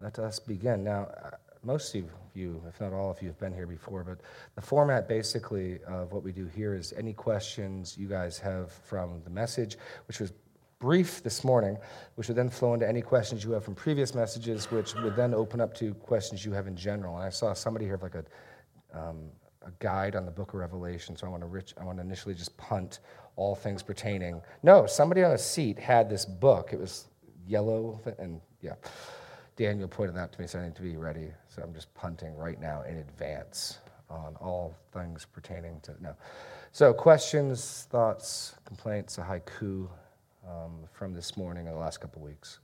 let us begin. Now, uh, most of you, if not all of you, have been here before, but the format basically of what we do here is any questions you guys have from the message, which was brief this morning, which would then flow into any questions you have from previous messages, which would then open up to questions you have in general. And I saw somebody here have like a, um, a guide on the book of Revelation, so I want to rich, I want to initially just punt all things pertaining. No, somebody on a seat had this book. It was yellow, and yeah. Daniel pointed that to me, so I need to be ready. So I'm just punting right now in advance on all things pertaining to no. So questions, thoughts, complaints, a haiku um, from this morning or the last couple weeks.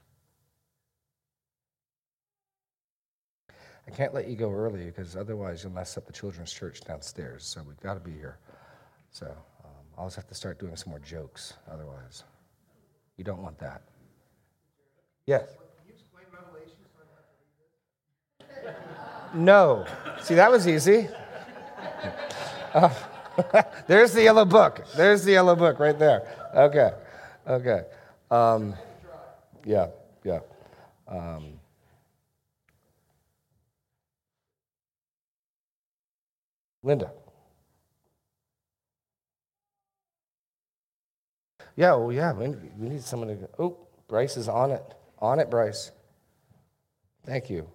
I can't let you go early because otherwise you'll mess up the children's church downstairs. So we've got to be here. So um, I'll just have to start doing some more jokes. Otherwise, you don't want that. Yes. No. See, that was easy. Uh, there's the yellow book. There's the yellow book right there. Okay. Okay. Um, yeah, yeah. Um, Linda. Yeah, well, yeah, we need someone to go. Oh, Bryce is on it. On it, Bryce. Thank you.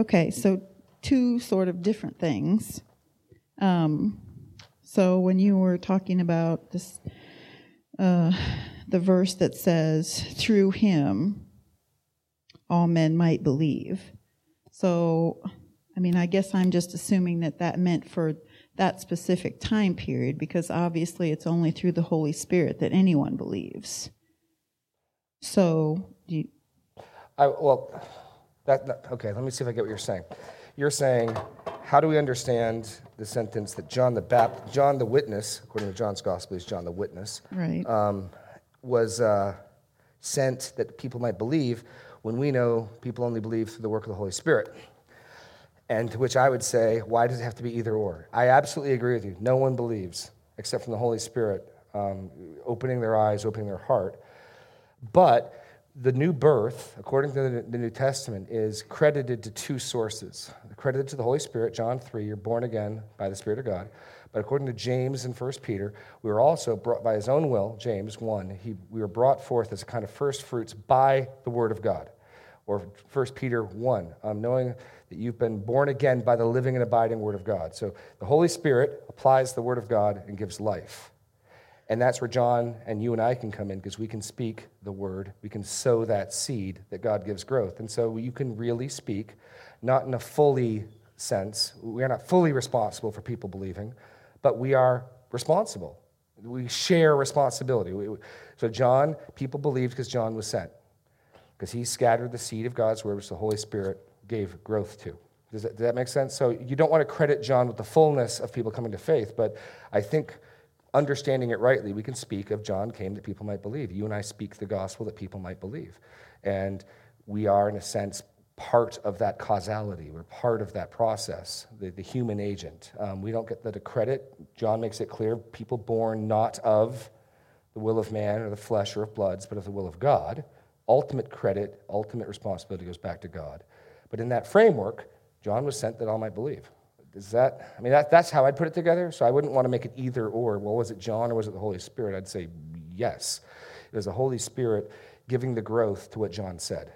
Okay, so two sort of different things. Um, so when you were talking about this, uh, the verse that says, "Through him, all men might believe." So, I mean, I guess I'm just assuming that that meant for that specific time period, because obviously it's only through the Holy Spirit that anyone believes. So, you? I well that, that, okay, let me see if I get what you're saying. You're saying, how do we understand the sentence that John the Baptist, John the witness, according to John's gospel, is John the witness, right. um, was uh, sent that people might believe when we know people only believe through the work of the Holy Spirit? And to which I would say, why does it have to be either or? I absolutely agree with you. No one believes except from the Holy Spirit um, opening their eyes, opening their heart. But the new birth, according to the New Testament, is credited to two sources. Credited to the Holy Spirit, John 3, you're born again by the Spirit of God. But according to James and 1 Peter, we were also brought by his own will, James 1, he, we were brought forth as a kind of first fruits by the Word of God. Or 1 Peter 1, um, knowing that you've been born again by the living and abiding Word of God. So the Holy Spirit applies the Word of God and gives life. And that's where John and you and I can come in because we can speak the word. We can sow that seed that God gives growth. And so you can really speak, not in a fully sense. We are not fully responsible for people believing, but we are responsible. We share responsibility. So, John, people believed because John was sent, because he scattered the seed of God's word, which the Holy Spirit gave growth to. Does that, does that make sense? So, you don't want to credit John with the fullness of people coming to faith, but I think understanding it rightly, we can speak of John came that people might believe. You and I speak the gospel that people might believe. And we are, in a sense, part of that causality. We're part of that process, the, the human agent. Um, we don't get the credit. John makes it clear people born not of the will of man or the flesh or of bloods, but of the will of God. Ultimate credit, ultimate responsibility goes back to God. But in that framework, John was sent that all might believe. Is that, I mean, that, that's how I'd put it together. So I wouldn't want to make it either or. Well, was it John or was it the Holy Spirit? I'd say yes. It was the Holy Spirit giving the growth to what John said.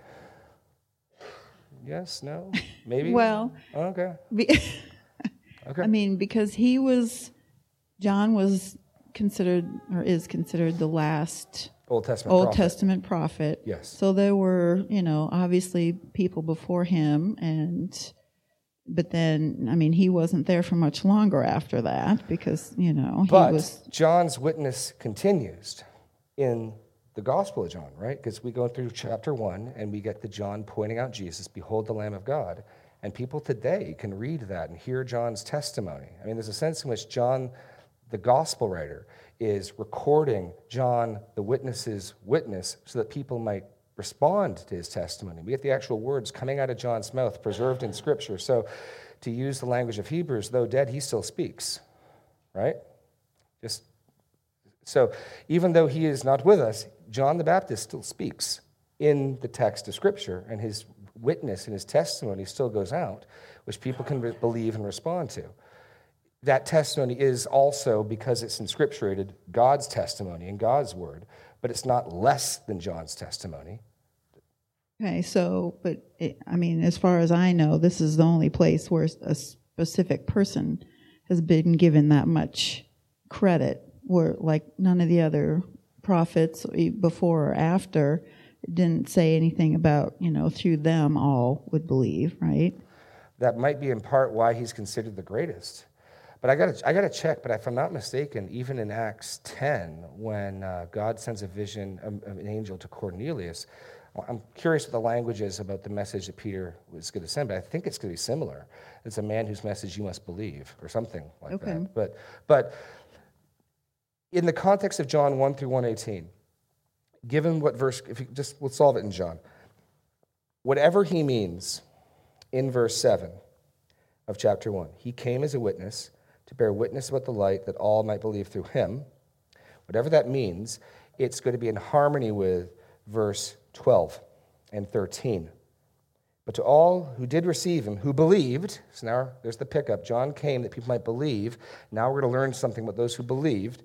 Yes, no, maybe? well, okay. Be, okay. I mean, because he was, John was considered or is considered the last Old Testament Old prophet. Testament prophet. Yes. So there were, you know, obviously people before him and but then I mean he wasn't there for much longer after that because you know but he was. John's witness continues in the Gospel of John, right? Because we go through chapter one and we get the John pointing out Jesus, behold the Lamb of God, and people today can read that and hear John's testimony. I mean, there's a sense in which John, the Gospel writer, is recording John the witness's witness so that people might respond to his testimony. We get the actual words coming out of John's mouth, preserved in Scripture. So, to use the language of Hebrews, though dead, he still speaks, right? Just so, even though he is not with us, John the Baptist still speaks in the text of Scripture, and his witness and his testimony still goes out, which people can re- believe and respond to. That testimony is also, because it's inscripturated, God's testimony and God's word, but it's not less than John's testimony. Okay, so, but it, I mean, as far as I know, this is the only place where a specific person has been given that much credit, where like none of the other prophets before or after didn't say anything about, you know, through them all would believe, right? That might be in part why he's considered the greatest. But I got I got to check. But if I'm not mistaken, even in Acts 10, when uh, God sends a vision, of an angel to Cornelius, I'm curious what the language is about the message that Peter was going to send, but I think it's going to be similar. It's a man whose message you must believe, or something like okay. that. But, but in the context of John 1 through 118, given what verse, if you just, we'll solve it in John. Whatever he means in verse 7 of chapter 1, he came as a witness to bear witness about the light that all might believe through him. Whatever that means, it's going to be in harmony with verse 12 and 13. But to all who did receive him, who believed, so now there's the pickup. John came that people might believe. Now we're going to learn something about those who believed.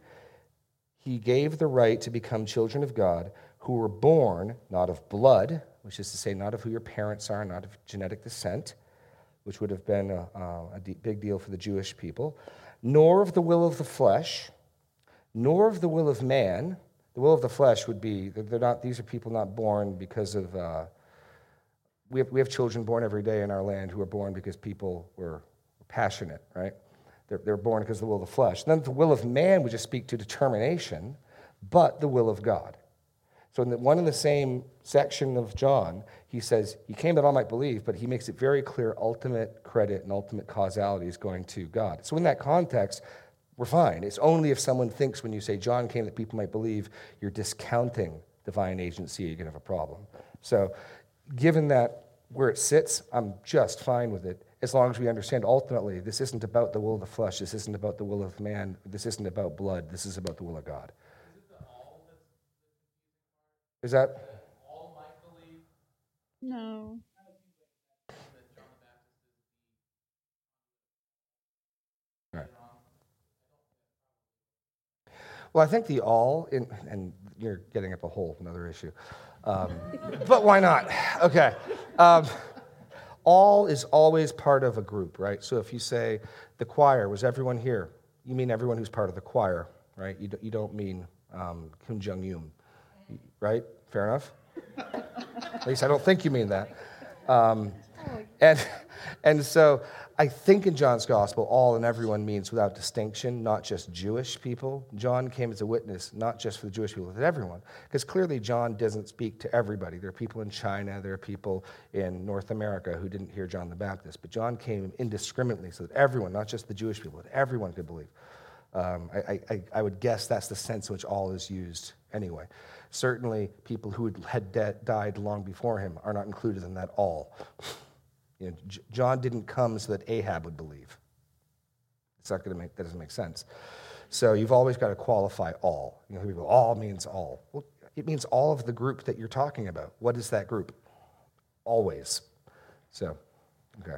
He gave the right to become children of God, who were born not of blood, which is to say, not of who your parents are, not of genetic descent, which would have been a, a big deal for the Jewish people, nor of the will of the flesh, nor of the will of man the will of the flesh would be they're not, these are people not born because of, uh, we, have, we have children born every day in our land who are born because people were passionate, right? They're, they're born because of the will of the flesh. And then the will of man would just speak to determination, but the will of God. So in the, one in the same section of John, he says, he came that all might believe, but he makes it very clear ultimate credit and ultimate causality is going to God. So in that context, we're fine. It's only if someone thinks when you say John came that people might believe you're discounting divine agency, you're going to have a problem. So, given that where it sits, I'm just fine with it as long as we understand ultimately this isn't about the will of the flesh, this isn't about the will of man, this isn't about blood, this is about the will of God. Is that? No. Well, I think the all, in, and you're getting up a whole another issue, um, but why not? Okay. Um, all is always part of a group, right? So if you say the choir, was everyone here? You mean everyone who's part of the choir, right? You, do, you don't mean um, Kim Jong Un, right? Fair enough? At least I don't think you mean that. Um, and, and so I think in John's gospel, all and everyone means without distinction, not just Jewish people. John came as a witness, not just for the Jewish people, but everyone. Because clearly, John doesn't speak to everybody. There are people in China, there are people in North America who didn't hear John the Baptist. But John came indiscriminately so that everyone, not just the Jewish people, but everyone could believe. Um, I, I, I, would guess that's the sense in which all is used anyway. Certainly, people who had de- died long before him are not included in that all. You know, J- John didn't come so that Ahab would believe. It's not going to make that doesn't make sense. So you've always got to qualify all. You know, people all means all. Well, it means all of the group that you're talking about. What is that group? Always. So, okay.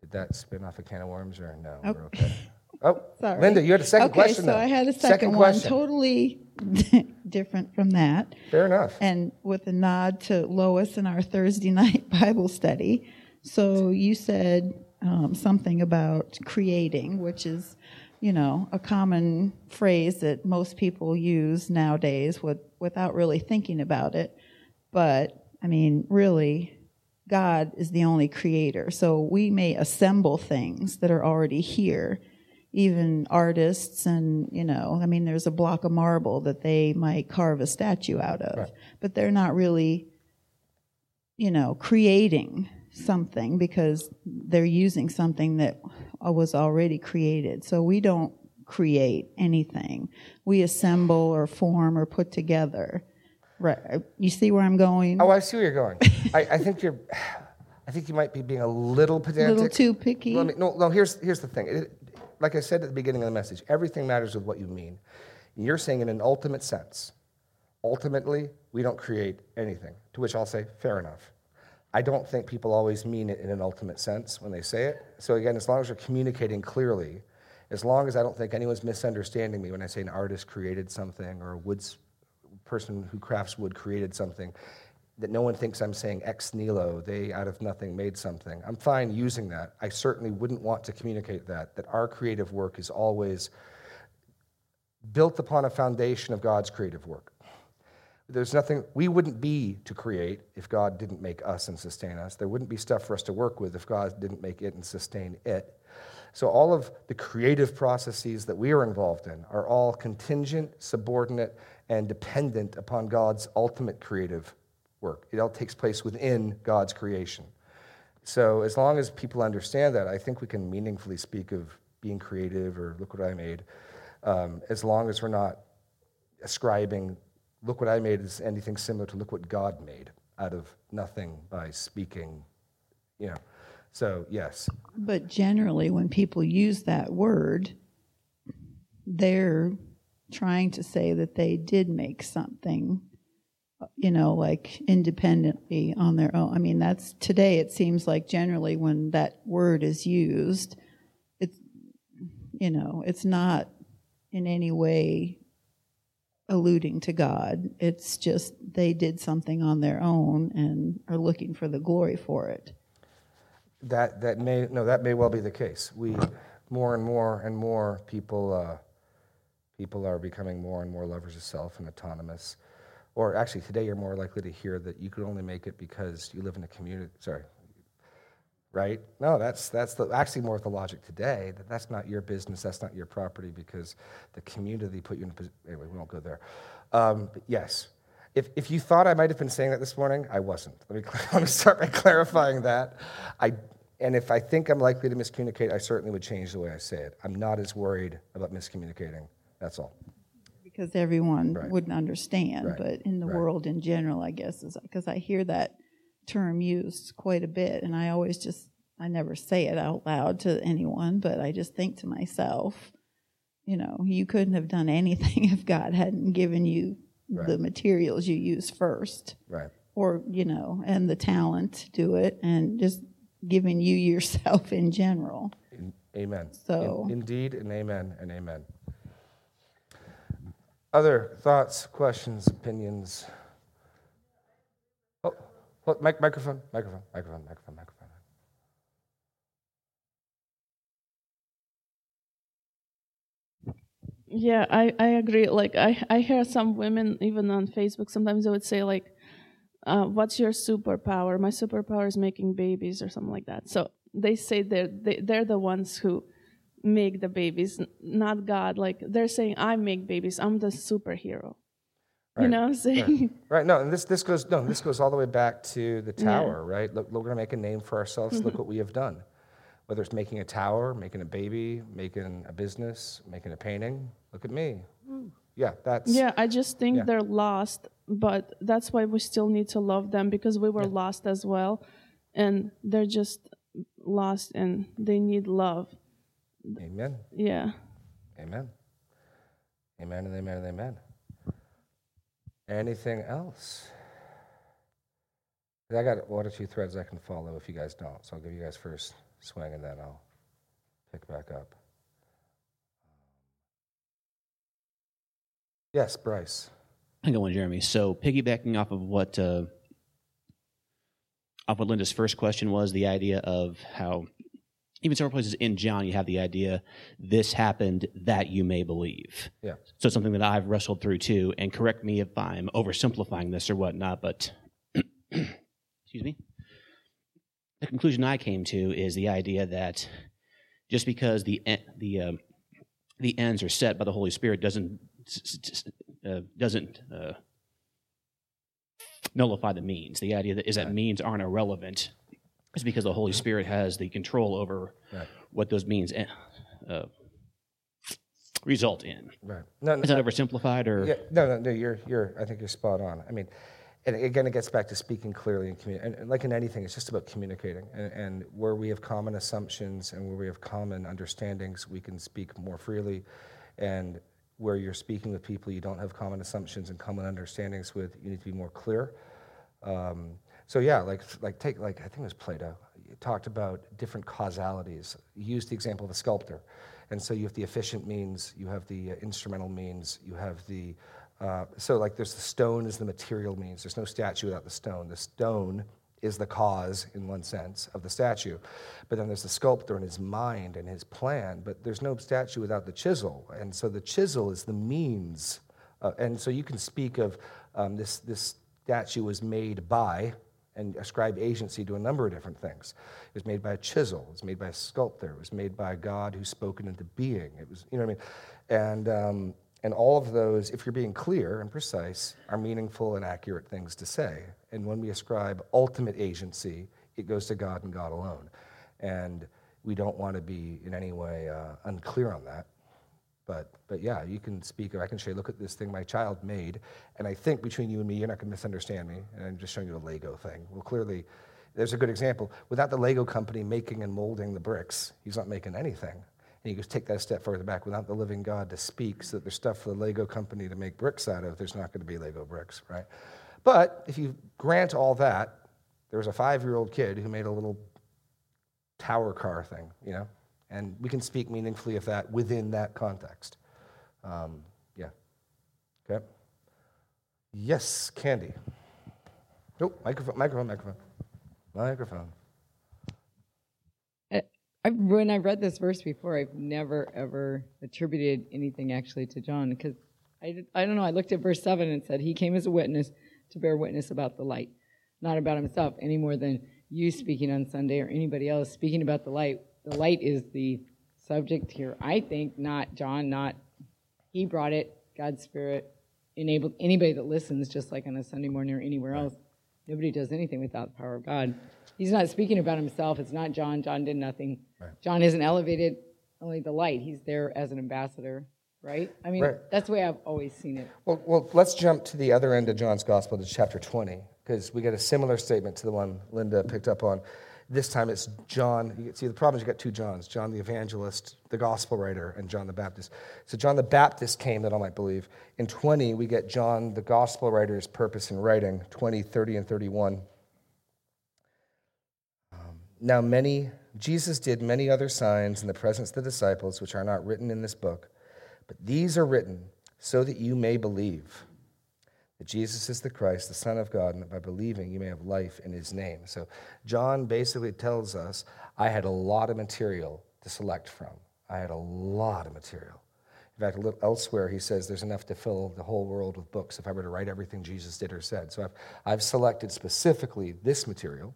Did that spin off a can of worms or no? Oh. We're okay. Oh. Oh, Sorry. Linda, you had a second okay, question. so though. I had a second, second one, question. totally different from that. Fair enough. And with a nod to Lois in our Thursday night Bible study. So you said um, something about creating, which is, you know, a common phrase that most people use nowadays with, without really thinking about it. But, I mean, really, God is the only creator. So we may assemble things that are already here even artists and you know i mean there's a block of marble that they might carve a statue out of right. but they're not really you know creating something because they're using something that was already created so we don't create anything we assemble or form or put together right you see where i'm going oh i see where you're going I, I think you're I think you might be being a little pedantic. A little too picky. Me, no, no. Here's here's the thing. It, like I said at the beginning of the message, everything matters with what you mean. You're saying in an ultimate sense, ultimately, we don't create anything. To which I'll say, fair enough. I don't think people always mean it in an ultimate sense when they say it. So, again, as long as we're communicating clearly, as long as I don't think anyone's misunderstanding me when I say an artist created something or a woods person who crafts wood created something, that no one thinks I'm saying ex nihilo, they out of nothing made something. I'm fine using that. I certainly wouldn't want to communicate that, that our creative work is always built upon a foundation of God's creative work. There's nothing, we wouldn't be to create if God didn't make us and sustain us. There wouldn't be stuff for us to work with if God didn't make it and sustain it. So, all of the creative processes that we are involved in are all contingent, subordinate, and dependent upon God's ultimate creative work. It all takes place within God's creation. So, as long as people understand that, I think we can meaningfully speak of being creative or look what I made, um, as long as we're not ascribing look what I made is anything similar to look what God made out of nothing by speaking, you know. So, yes. But generally, when people use that word, they're trying to say that they did make something, you know, like independently on their own. I mean, that's today, it seems like generally when that word is used, it's, you know, it's not in any way alluding to God. It's just they did something on their own and are looking for the glory for it. That that may no that may well be the case. We more and more and more people uh, people are becoming more and more lovers of self and autonomous. Or actually, today you're more likely to hear that you could only make it because you live in a community. Sorry, right? No, that's, that's the, actually more of the logic today that that's not your business, that's not your property because the community put you in a position. Anyway, we won't go there. Um, but yes, if, if you thought I might have been saying that this morning, I wasn't. Let me, let me start by clarifying that. I, and if I think I'm likely to miscommunicate, I certainly would change the way I say it. I'm not as worried about miscommunicating. That's all. Because everyone right. wouldn't understand, right. but in the right. world in general, I guess, is because I hear that term used quite a bit, and I always just I never say it out loud to anyone, but I just think to myself, you know, you couldn't have done anything if God hadn't given you the materials you use first. Right. Or, you know, and the talent to do it and just giving you yourself in general. Amen. So in, indeed and amen and amen. Other thoughts, questions, opinions? Oh, what mic, microphone, microphone, microphone, microphone, microphone. Yeah, I, I agree. Like I, I hear some women even on Facebook sometimes they would say like, uh, "What's your superpower?" My superpower is making babies or something like that. So they say they're they, they're the ones who make the babies, not God. Like they're saying, "I make babies. I'm the superhero." Right. You know what I'm saying? Right. right. No, and this, this goes no, this goes all the way back to the tower, yeah. right? Look, look, we're gonna make a name for ourselves. Mm-hmm. Look what we have done. Whether it's making a tower, making a baby, making a business, making a painting. Look at me. Yeah, that's Yeah, I just think yeah. they're lost, but that's why we still need to love them because we were yeah. lost as well. And they're just lost and they need love. Amen. Yeah. Amen. Amen and amen and amen. Anything else? I got one or two threads I can follow if you guys don't. So I'll give you guys first swing and then I'll pick back up. Yes, Bryce. I got one, Jeremy. So piggybacking off of what uh, off what Linda's first question was, the idea of how even several places in John, you have the idea, this happened that you may believe. Yeah. So something that I've wrestled through too, and correct me if I'm oversimplifying this or whatnot, but excuse me. The conclusion I came to is the idea that just because the the um, the ends are set by the Holy Spirit doesn't uh, doesn't uh, nullify the means. The idea that is that means aren't irrelevant is because the Holy Spirit has the control over right. what those means uh, result in. Right. No, no, is that oversimplified or? Yeah, no, no, no. You're, you're. I think you're spot on. I mean, and again, it gets back to speaking clearly and communicating. And like in anything, it's just about communicating. And, and where we have common assumptions and where we have common understandings, we can speak more freely. And where you're speaking with people you don't have common assumptions and common understandings with, you need to be more clear. Um, so yeah, like like take like I think it was Plato. Talked about different causalities. He used the example of a sculptor, and so you have the efficient means, you have the uh, instrumental means, you have the uh, so like there's the stone is the material means. There's no statue without the stone. The stone is the cause, in one sense, of the statue. But then there's the sculptor and his mind and his plan. But there's no statue without the chisel. And so the chisel is the means. Uh, and so you can speak of um, this, this statue was made by and ascribe agency to a number of different things. It was made by a chisel. It was made by a sculptor. It was made by a God who spoke into being. It was, you know what I mean? And, um, and all of those, if you're being clear and precise, are meaningful and accurate things to say. And when we ascribe ultimate agency, it goes to God and God alone. And we don't want to be in any way uh, unclear on that. But, but yeah, you can speak I can say, look at this thing my child made. And I think between you and me, you're not going to misunderstand me. And I'm just showing you a Lego thing. Well, clearly, there's a good example. Without the Lego company making and molding the bricks, he's not making anything. And you just take that a step further back. Without the living God to speak, so that there's stuff for the Lego company to make bricks out of, there's not going to be Lego bricks, right? But if you grant all that, there was a five year old kid who made a little tower car thing, you know? And we can speak meaningfully of that within that context. Um, yeah. Okay. Yes, Candy. Nope, microphone, microphone, microphone. Microphone. I, when I read this verse before, I've never ever attributed anything actually to John because I, I don't know. I looked at verse 7 and said, He came as a witness to bear witness about the light, not about himself any more than you speaking on Sunday or anybody else speaking about the light the light is the subject here. I think not John, not he brought it. God's Spirit enabled anybody that listens, just like on a Sunday morning or anywhere else. Nobody does anything without the power of God. He's not speaking about himself. It's not John. John did nothing. Right. John isn't elevated. Only the light. He's there as an ambassador, right? I mean, right. that's the way I've always seen it. Well, well, let's jump to the other end of John's gospel to chapter 20, because we get a similar statement to the one Linda picked up on. This time it's John. You see, the problem is you got two Johns John the evangelist, the gospel writer, and John the Baptist. So John the Baptist came that all might believe. In 20, we get John the gospel writer's purpose in writing 20, 30, and 31. Um, now, many, Jesus did many other signs in the presence of the disciples, which are not written in this book, but these are written so that you may believe that Jesus is the Christ, the Son of God, and that by believing you may have life in his name. So John basically tells us I had a lot of material to select from. I had a lot of material. In fact, elsewhere, he says there's enough to fill the whole world with books if I were to write everything Jesus did or said. So I've, I've selected specifically this material,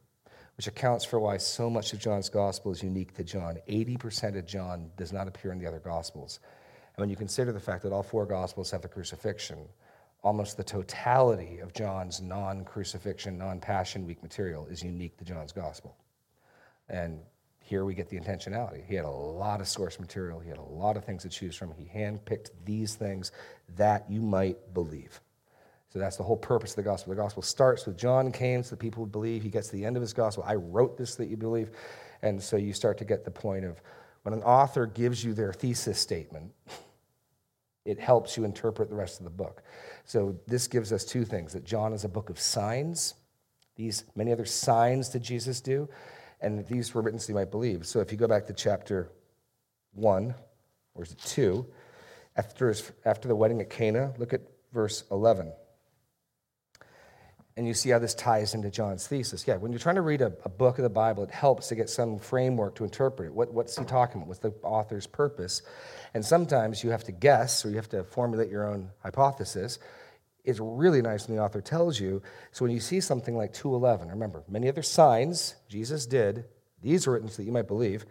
which accounts for why so much of John's gospel is unique to John. 80% of John does not appear in the other gospels. And when you consider the fact that all four gospels have the crucifixion, almost the totality of John's non crucifixion, non passion week material is unique to John's gospel. And here we get the intentionality. He had a lot of source material, he had a lot of things to choose from. He handpicked these things that you might believe. So that's the whole purpose of the gospel. The gospel starts with John came to the people who believe. He gets to the end of his gospel. I wrote this that you believe. And so you start to get the point of when an author gives you their thesis statement, it helps you interpret the rest of the book. So this gives us two things that John is a book of signs. These many other signs did Jesus do, and these were written so you might believe. So if you go back to chapter one, or is it two? After, after the wedding at Cana, look at verse 11. And you see how this ties into John's thesis. Yeah, when you're trying to read a, a, book of the Bible, it helps to get some framework to interpret it. What, what's he talking about? What's the author's purpose? And sometimes you have to guess or you have to formulate your own hypothesis. It's really nice when the author tells you. So when you see something like 211, remember, many other signs Jesus did, these are written so that you might believe.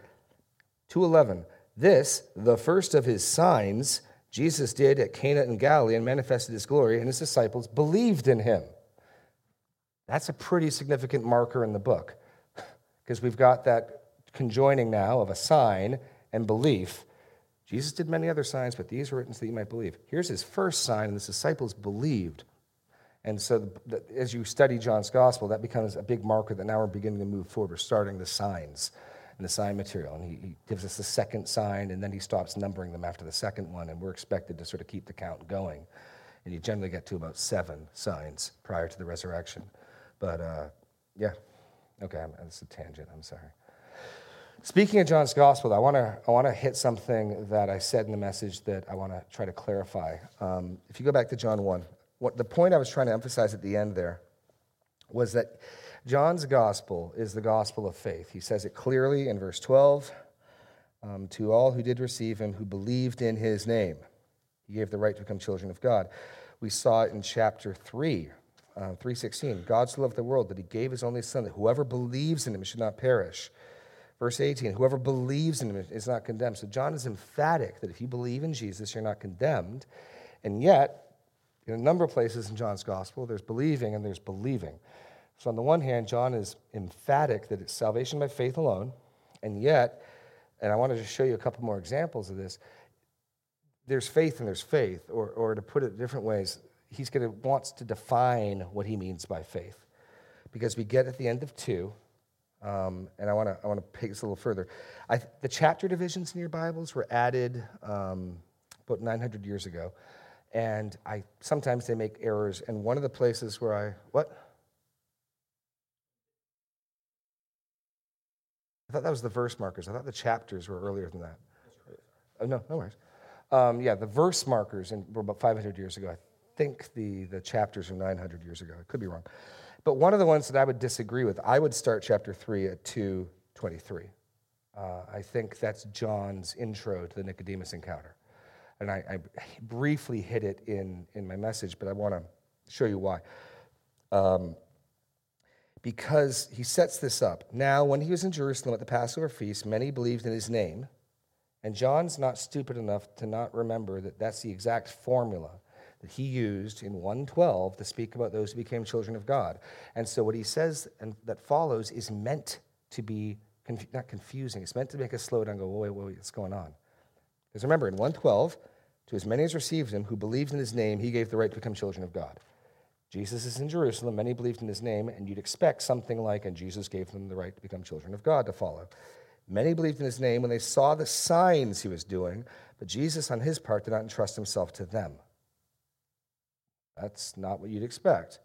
211, this, the first of his signs, Jesus did at Cana in Galilee and manifested his glory, and his disciples believed in him. That's a pretty significant marker in the book because we've got that conjoining now of a sign and belief. Jesus did many other signs, but these were written so that you might believe. Here's his first sign, and the disciples believed. And so, the, the, as you study John's gospel, that becomes a big marker that now we're beginning to move forward. We're starting the signs. and the sign material. And he, he gives us the second sign, and then he stops numbering them after the second one, and we're expected to sort of keep the count going. And you generally get to about seven signs prior to the resurrection. But uh, yeah, okay, that's a tangent, I'm sorry. Speaking of John's gospel, I want to I want to hit something that I said in the message that I want to try to clarify. Um, if you go back to John one, what the point I was trying to emphasize at the end there was that John's gospel is the gospel of faith. He says it clearly in verse 12 um, to all who did receive him, who believed in his name. He gave the right to become children of God. We saw it in chapter 3, uh, 316. God so loved the world that he gave his only son, that whoever believes in him should not perish. Verse 18, whoever believes in him is not condemned. So John is emphatic that if you believe in Jesus, you're not condemned. And yet, in a number of places in John's gospel, there's believing and there's believing. So, on the one hand, John is emphatic that it's salvation by faith alone, and yet, and I wanted to show you a couple more examples of this, there's faith and there's faith, or, or to put it different ways, he's going to wants to define what he means by faith. Because we get at the end of two, um, and I want to I want to take this a little further. I, the chapter divisions in your Bibles were added um, about 900 years ago, and I sometimes they make errors. And one of the places where I what I thought that was the verse markers. I thought the chapters were earlier than that. Oh, no, no worries. Um, yeah, the verse markers in, were about 500 years ago. I think the, the chapters are 900 years ago. I could be wrong. But one of the ones that I would disagree with, I would start chapter 3 at 223. Uh, I think that's John's intro to the Nicodemus encounter. And I, I briefly hit it in, in my message, but I want to show you why. Um, because he sets this up. Now, when he was in Jerusalem at the Passover feast, many believed in his name. And John's not stupid enough to not remember that that's the exact formula that he used in 112 to speak about those who became children of God. And so what he says and that follows is meant to be conf- not confusing. It's meant to make us slow down and go, wait, wait, wait, what's going on? Because remember, in 112, to as many as received him, who believed in his name, he gave the right to become children of God. Jesus is in Jerusalem, many believed in his name, and you'd expect something like, and Jesus gave them the right to become children of God to follow. Many believed in his name when they saw the signs he was doing, but Jesus, on his part, did not entrust himself to them. That's not what you'd expect.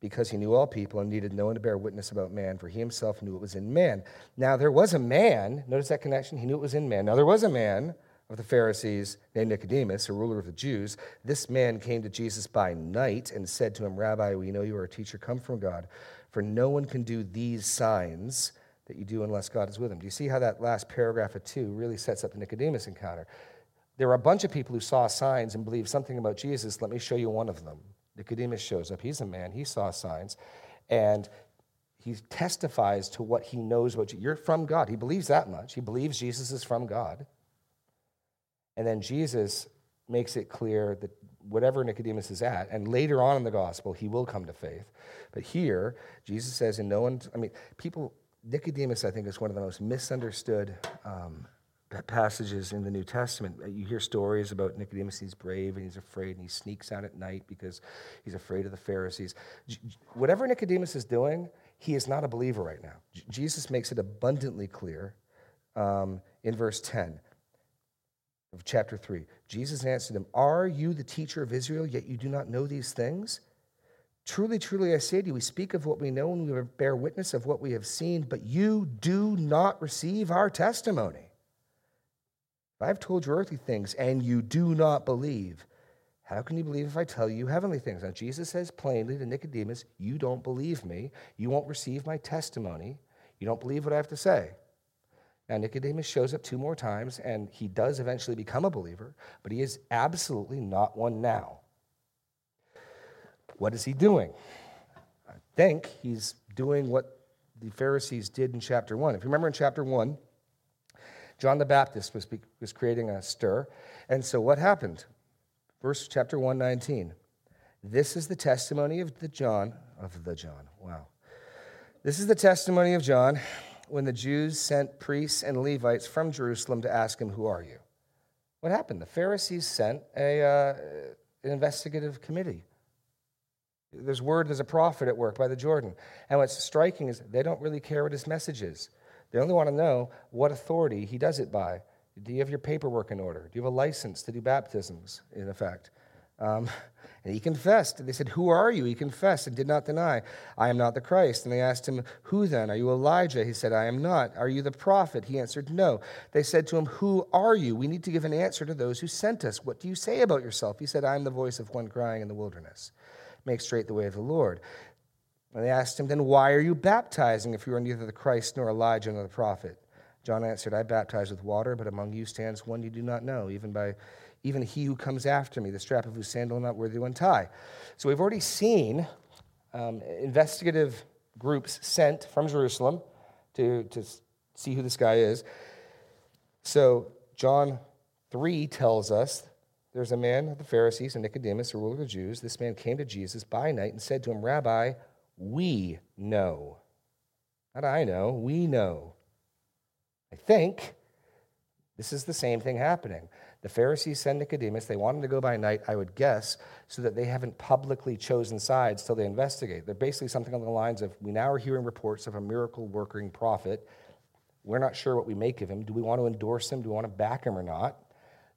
Because he knew all people and needed no one to bear witness about man, for he himself knew it was in man. Now, there was a man, notice that connection? He knew it was in man. Now, there was a man of the Pharisees named Nicodemus, a ruler of the Jews. This man came to Jesus by night and said to him, Rabbi, we know you are a teacher come from God, for no one can do these signs that you do unless God is with him. Do you see how that last paragraph of two really sets up the Nicodemus encounter? There are a bunch of people who saw signs and believed something about Jesus. Let me show you one of them. Nicodemus shows up. He's a man, he saw signs, and he testifies to what he knows about you. You're from God. He believes that much. He believes Jesus is from God. And then Jesus makes it clear that whatever Nicodemus is at, and later on in the gospel, he will come to faith. But here, Jesus says, and no one, I mean, people, Nicodemus, I think, is one of the most misunderstood um, passages in the New Testament. You hear stories about Nicodemus, he's brave and he's afraid, and he sneaks out at night because he's afraid of the Pharisees. Whatever Nicodemus is doing, he is not a believer right now. Jesus makes it abundantly clear um, in verse 10 of chapter 3. Jesus answered him, Are you the teacher of Israel, yet you do not know these things? Truly, truly, I say to you, we speak of what we know and we bear witness of what we have seen, but you do not receive our testimony. If I've told you earthly things and you do not believe, how can you believe if I tell you heavenly things? Now, Jesus says plainly to Nicodemus, You don't believe me. You won't receive my testimony. You don't believe what I have to say. Now, Nicodemus shows up two more times, and he does eventually become a believer, but he is absolutely not one now. What is he doing? I think he's doing what the Pharisees did in chapter 1. If you remember in chapter 1, John the Baptist was, was creating a stir. And so what happened? Verse chapter 119. This is the testimony of the John, of the John, wow. This is the testimony of John when the Jews sent priests and Levites from Jerusalem to ask him, Who are you? What happened? The Pharisees sent a, uh, an investigative committee. There's word there's a prophet at work by the Jordan. And what's striking is they don't really care what his message is. They only want to know what authority he does it by. Do you have your paperwork in order? Do you have a license to do baptisms, in effect? Um, and he confessed. And they said, Who are you? He confessed and did not deny, I am not the Christ. And they asked him, Who then? Are you Elijah? He said, I am not. Are you the prophet? He answered, No. They said to him, Who are you? We need to give an answer to those who sent us. What do you say about yourself? He said, I am the voice of one crying in the wilderness. Make straight the way of the Lord. And they asked him, Then why are you baptizing if you are neither the Christ nor Elijah nor the prophet? John answered, I baptize with water, but among you stands one you do not know, even by even he who comes after me, the strap of whose sandal I'm not worthy to untie. So we've already seen um, investigative groups sent from Jerusalem to, to see who this guy is. So John 3 tells us there's a man of the Pharisees and Nicodemus, a ruler of the Jews. This man came to Jesus by night and said to him, Rabbi, we know. Not I know, we know. I think this is the same thing happening. The Pharisees send Nicodemus. They want him to go by night, I would guess, so that they haven't publicly chosen sides till they investigate. They're basically something along the lines of We now are hearing reports of a miracle working prophet. We're not sure what we make of him. Do we want to endorse him? Do we want to back him or not?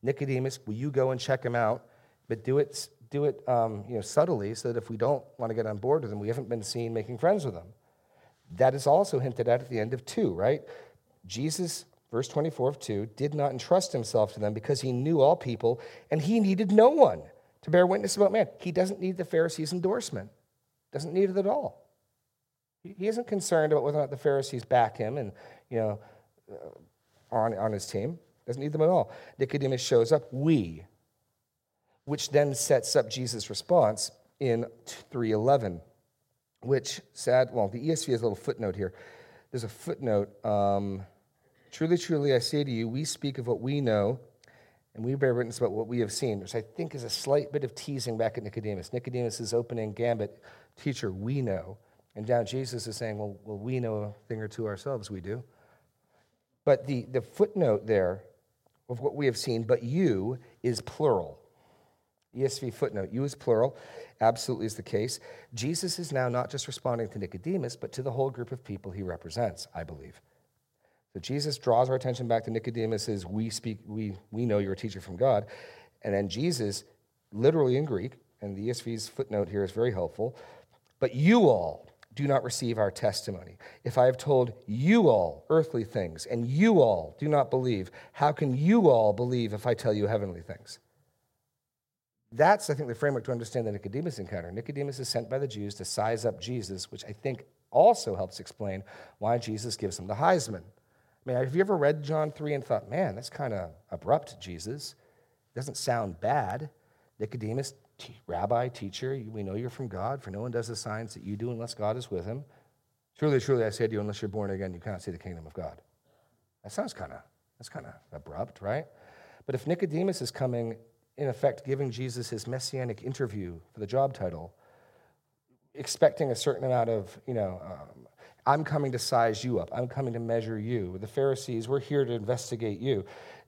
Nicodemus, will you go and check him out? But do it, do it um, you know, subtly so that if we don't want to get on board with them, we haven't been seen making friends with them. That is also hinted at at the end of 2, right? Jesus verse 24 of 2, did not entrust himself to them because he knew all people and he needed no one to bear witness about man. He doesn't need the Pharisees' endorsement, doesn't need it at all. He isn't concerned about whether or not the Pharisees back him and, you know, uh, on, on his team. Doesn't need them at all. Nicodemus shows up, we, which then sets up Jesus' response in 311, which said, well, the ESV has a little footnote here. There's a footnote. Um, Truly, truly, I say to you, we speak of what we know, and we bear witness about what we have seen, which I think is a slight bit of teasing back at Nicodemus. Nicodemus is opening gambit, teacher, we know. And now Jesus is saying, well, well, we know a thing or two ourselves, we do. But the, the footnote there of what we have seen, but you is plural. ESV footnote, you is plural, absolutely is the case. Jesus is now not just responding to Nicodemus, but to the whole group of people he represents, I believe. So Jesus draws our attention back to Nicodemus' we speak, we, we know you're a teacher from God. And then Jesus, literally in Greek, and the ESV's footnote here is very helpful, but you all do not receive our testimony. If I have told you all earthly things and you all do not believe, how can you all believe if I tell you heavenly things? That's, I think, the framework to understand the Nicodemus encounter. Nicodemus is sent by the Jews to size up Jesus, which I think also helps explain why Jesus gives him the Heisman. I mean, have you ever read John 3 and thought, man, that's kind of abrupt, Jesus? Doesn't sound bad. Nicodemus, t- rabbi, teacher, we know you're from God, for no one does the signs that you do unless God is with him. Truly, truly, I say to you, unless you're born again, you cannot see the kingdom of God. That sounds kind of that's kind of abrupt, right? But if Nicodemus is coming, in effect, giving Jesus his messianic interview for the job title, expecting a certain amount of, you know, um, I'm coming to size you up. I'm coming to measure you. The Pharisees, we're here to investigate you.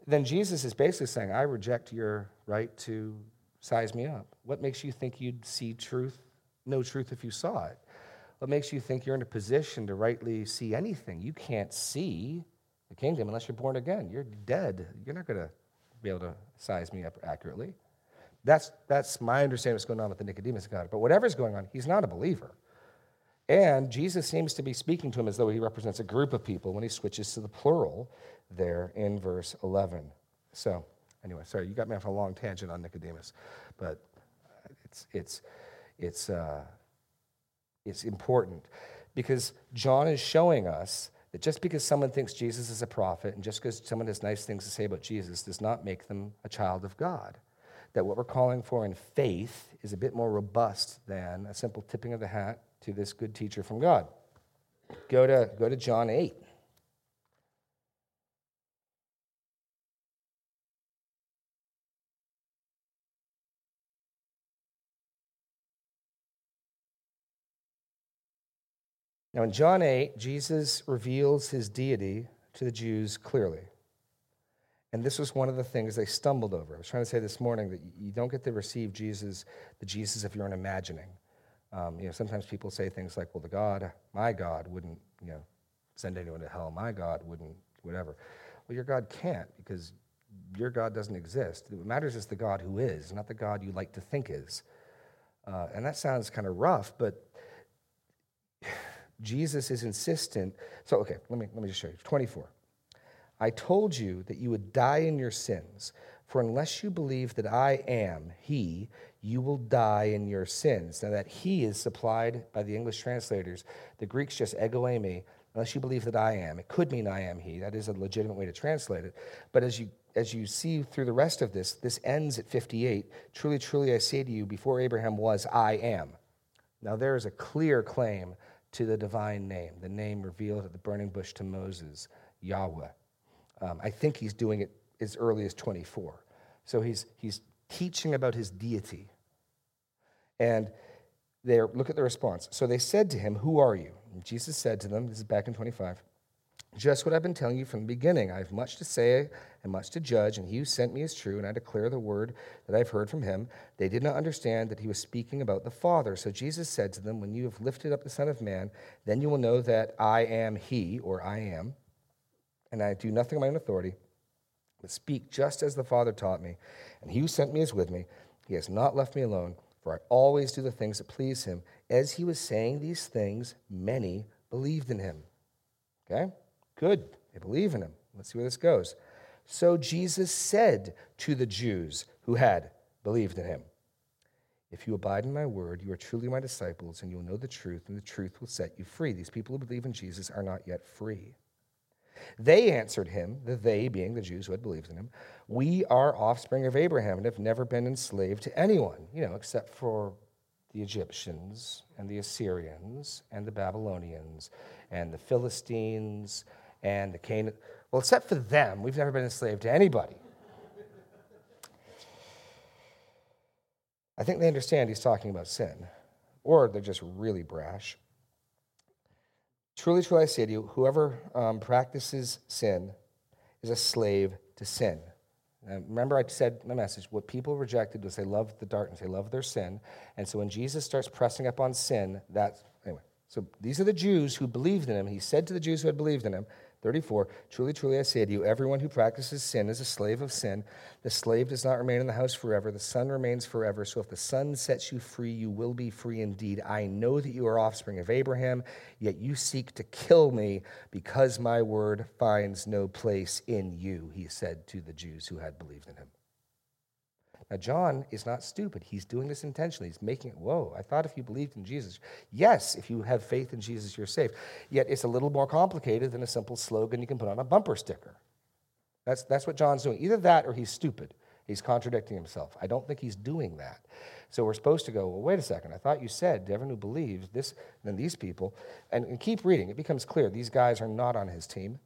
Then Jesus is basically saying, I reject your right to size me up. What makes you think you'd see truth, know truth if you saw it? What makes you think you're in a position to rightly see anything? You can't see the kingdom unless you're born again. You're dead. You're not going to be able to size me up accurately. That's, that's my understanding of what's going on with the Nicodemus encounter. But whatever's going on, he's not a believer. And Jesus seems to be speaking to him as though he represents a group of people when he switches to the plural there in verse 11. So, anyway, sorry, you got me off a long tangent on Nicodemus, but it's, it's, it's, uh, it's important because John is showing us that just because someone thinks Jesus is a prophet and just because someone has nice things to say about Jesus does not make them a child of God. That what we're calling for in faith is a bit more robust than a simple tipping of the hat to this good teacher from God. Go to, go to John 8. Now, in John 8, Jesus reveals his deity to the Jews clearly. And this was one of the things they stumbled over. I was trying to say this morning that you don't get to receive Jesus, the Jesus of your own imagining. Um, you know, sometimes people say things like, well, the God, my God, wouldn't, you know, send anyone to hell. My God wouldn't, whatever. Well, your God can't because your God doesn't exist. What matters is the God who is, not the God you like to think is. Uh, and that sounds kind of rough, but Jesus is insistent. So, okay, let me, let me just show you. 24. I told you that you would die in your sins, for unless you believe that I am He, you will die in your sins. Now, that He is supplied by the English translators. The Greeks just ego eimi, unless you believe that I am. It could mean I am He. That is a legitimate way to translate it. But as you as you see through the rest of this, this ends at 58. Truly, truly, I say to you, before Abraham was, I am. Now, there is a clear claim to the divine name, the name revealed at the burning bush to Moses, Yahweh. Um, I think he's doing it as early as 24. So he's, he's teaching about his deity. And they look at the response. So they said to him, Who are you? And Jesus said to them, This is back in 25. Just what I've been telling you from the beginning. I have much to say and much to judge, and he who sent me is true, and I declare the word that I've heard from him. They did not understand that he was speaking about the Father. So Jesus said to them, When you have lifted up the Son of Man, then you will know that I am he, or I am, and I do nothing of my own authority, but speak just as the Father taught me. And he who sent me is with me. He has not left me alone, for I always do the things that please him. As he was saying these things, many believed in him. Okay? Good. They believe in him. Let's see where this goes. So Jesus said to the Jews who had believed in him, If you abide in my word, you are truly my disciples, and you'll know the truth, and the truth will set you free. These people who believe in Jesus are not yet free. They answered him, the they being the Jews who had believed in him, We are offspring of Abraham and have never been enslaved to anyone, you know, except for the Egyptians and the Assyrians and the Babylonians and the Philistines and the Canaan. Well, except for them, we've never been enslaved to anybody. I think they understand he's talking about sin, or they're just really brash. Truly, truly, I say to you, whoever um, practices sin is a slave to sin. Remember, I said in my message, what people rejected was they loved the darkness, they loved their sin. And so when Jesus starts pressing up on sin, that's, anyway. So these are the Jews who believed in him. He said to the Jews who had believed in him, 34 Truly, truly, I say to you, everyone who practices sin is a slave of sin. The slave does not remain in the house forever, the son remains forever. So if the son sets you free, you will be free indeed. I know that you are offspring of Abraham, yet you seek to kill me because my word finds no place in you, he said to the Jews who had believed in him. Now, John is not stupid. He's doing this intentionally. He's making it, whoa, I thought if you believed in Jesus, yes, if you have faith in Jesus, you're saved. Yet it's a little more complicated than a simple slogan you can put on a bumper sticker. That's, that's what John's doing. Either that or he's stupid. He's contradicting himself. I don't think he's doing that. So we're supposed to go, well, wait a second. I thought you said to everyone who believes this, then these people, and, and, keep reading. It becomes clear these guys are not on his team.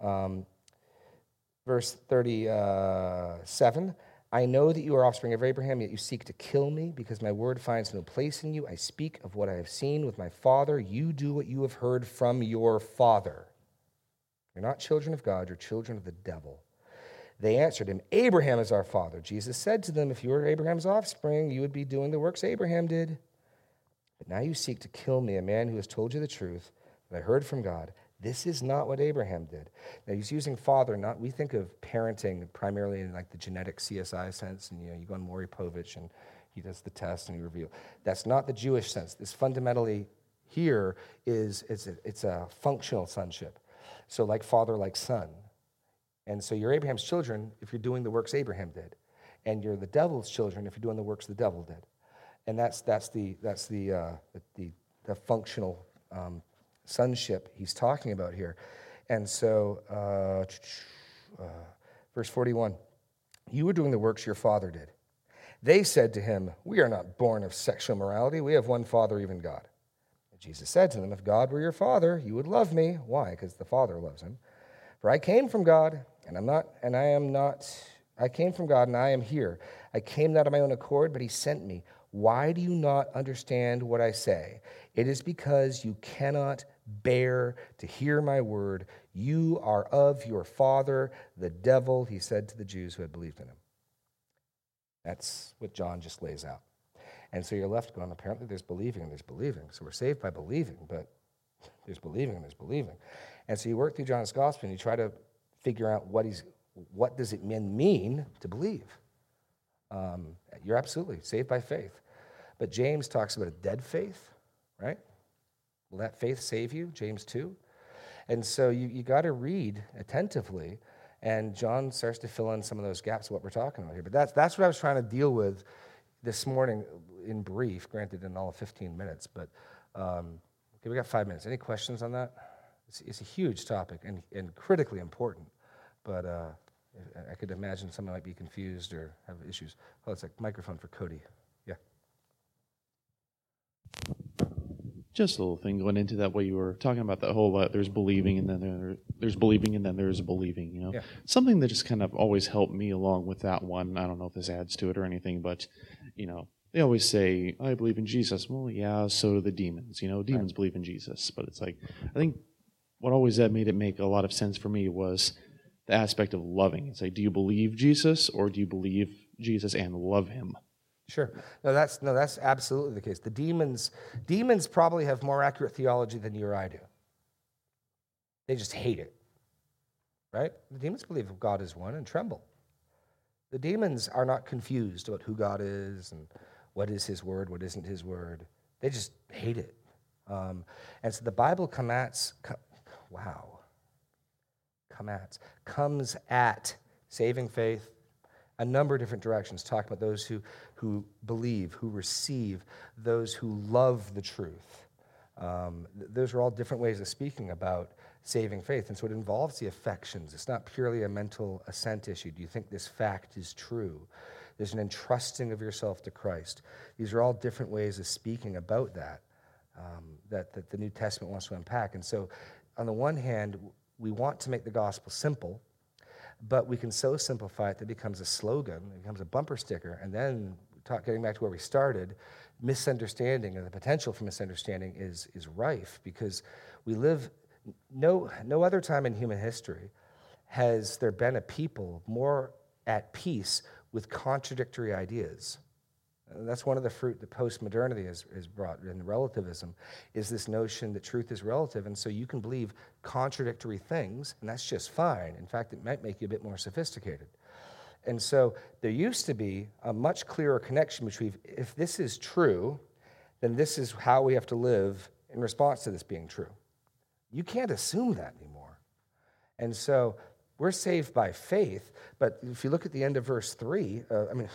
Um, verse 37 I know that you are offspring of Abraham, yet you seek to kill me because my word finds no place in you. I speak of what I have seen with my father. You do what you have heard from your father. You're not children of God, you're children of the devil. They answered him, Abraham is our father. Jesus said to them, If you were Abraham's offspring, you would be doing the works Abraham did. But now you seek to kill me, a man who has told you the truth that I heard from God. This is not what Abraham did. Now he's using father, not we think of parenting primarily in like the genetic CSI sense, and you know, you go on Maury Povich and he does the test and he reveals. That's not the Jewish sense. This fundamentally here is it's a, it's a functional sonship. So like father, like son. And so you're Abraham's children if you're doing the works Abraham did. And you're the devil's children if you're doing the works the devil did. And that's, that's, the, that's the, uh, the, the, functional um, sonship he's talking about here. And so, uh, uh, verse 41 You were doing the works your father did. They said to him, We are not born of sexual morality. We have one father, even God. And Jesus said to them, If God were your father, you would love me. Why? Because the Father loves him. For I came from God, and I'm not, and I am not, I came from God, and I am here. I came not of my own accord, but he sent me. Why do you not understand what I say? It is because you cannot bear to hear my word. You are of your father, the devil, he said to the Jews who had believed in him. That's what John just lays out. And so you're left going, apparently there's believing and there's believing. So we're saved by believing, but There's believing and there's believing. And so you work through John's gospel and you try to figure out what he's what does it mean to believe. Um, you're absolutely saved by faith. But James talks about a dead faith, right? Will that faith save you? James 2. And so you, you got to read attentively, and John starts to fill in some of those gaps of what we're talking about here. But that's, that's what I was trying to deal with this morning in brief, granted in all of 15 minutes. But um, okay, we got five minutes. Any questions on that? It's, it's a huge topic and, and critically important. But uh, I could imagine someone might be confused or have issues. Oh, it's a microphone for Cody. Yeah. Just a little thing going into that. What you were talking about that whole uh, there's believing and then there, there's believing and then there's believing. You know, Yeah. something that just kind of always helped me along with that one. I don't know if this adds to it or anything, but you know, they always say I believe in Jesus. Well, yeah, so do the demons. You know, demons believe in Jesus, but it's like I think what always that made it make a lot of sense for me was the aspect of loving. It's like, do you believe Jesus or do you believe Jesus and love him? Sure. No, that's no, that's absolutely the case. The demons, demons probably have more accurate theology than you or I do. They just hate it. Right? The demons believe God is one and tremble. The demons are not confused about who God is and what is his word, what isn't his word. They just hate it. Um, and so the Bible commats, co- wow, commats, comes at saving faith, a number of different directions. Talk about those who, who believe, who receive, those who love the truth. Um, th- those are all different ways of speaking about saving faith. And so it involves the affections. It's not purely a mental assent issue. Do you think this fact is true? There's an entrusting of yourself to Christ. These are all different ways of speaking about that, um, that, that the New Testament wants to unpack. And so, on the one hand, we want to make the gospel simple but we can so simplify it that it becomes a slogan, it becomes a bumper sticker, and then talk, getting back to where we started, misunderstanding and the potential for misunderstanding is, is rife because we live no, no other time in human history has there been a people more at peace with contradictory ideas. That's one of the fruit that postmodernity has, has brought in relativism is this notion that truth is relative. And so you can believe contradictory things, and that's just fine. In fact, it might make you a bit more sophisticated. And so there used to be a much clearer connection between if this is true, then this is how we have to live in response to this being true. You can't assume that anymore. And so we're saved by faith, but if you look at the end of verse 3, uh, I mean,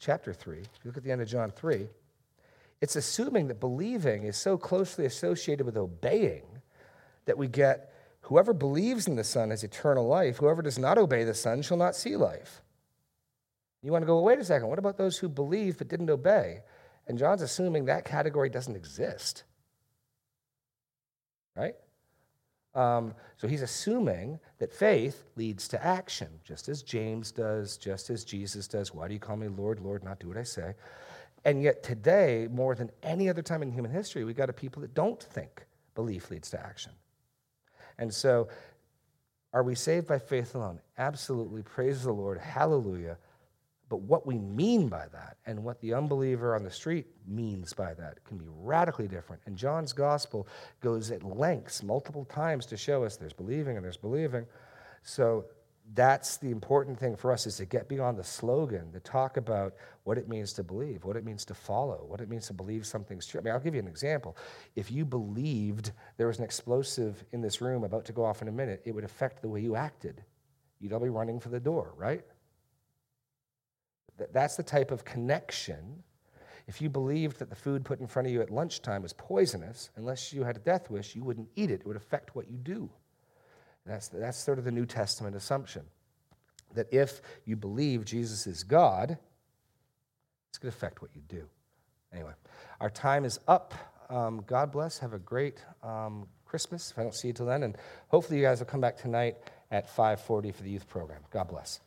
chapter 3, if you look at the end of John 3, it's assuming that believing is so closely associated with obeying that we get whoever believes in the Son has eternal life, whoever does not obey the Son shall not see life. You want to go, wait a second, what about those who believe but didn't obey? And John's assuming that category doesn't exist. Right? Um, so he's assuming that faith leads to action, just as James does, just as Jesus does. Why do you call me Lord, Lord, not do what I say? And yet today, more than any other time in human history, we've got a people that don't think belief leads to action. And so, are we saved by faith alone? Absolutely. Praise the Lord. Hallelujah. But what we mean by that and what the unbeliever on the street means by that can be radically different. And John's gospel goes at lengths multiple times to show us there's believing and there's believing. So that's the important thing for us is to get beyond the slogan, to talk about what it means to believe, what it means to follow, what it means to believe something's true. I mean, I'll give you an example. If you believed there was an explosive in this room about to go off in a minute, it would affect the way you acted. You'd all be running for the door, right? That's the type of connection. If you believed that the food put in front of you at lunchtime was poisonous, unless you had a death wish, you wouldn't eat it. It would affect what you do. That's, that's sort of the New Testament assumption that if you believe Jesus is God, it's going to affect what you do. Anyway, our time is up. Um, God bless. Have a great um, Christmas. If I don't see you till then, and hopefully you guys will come back tonight at 5:40 for the youth program. God bless.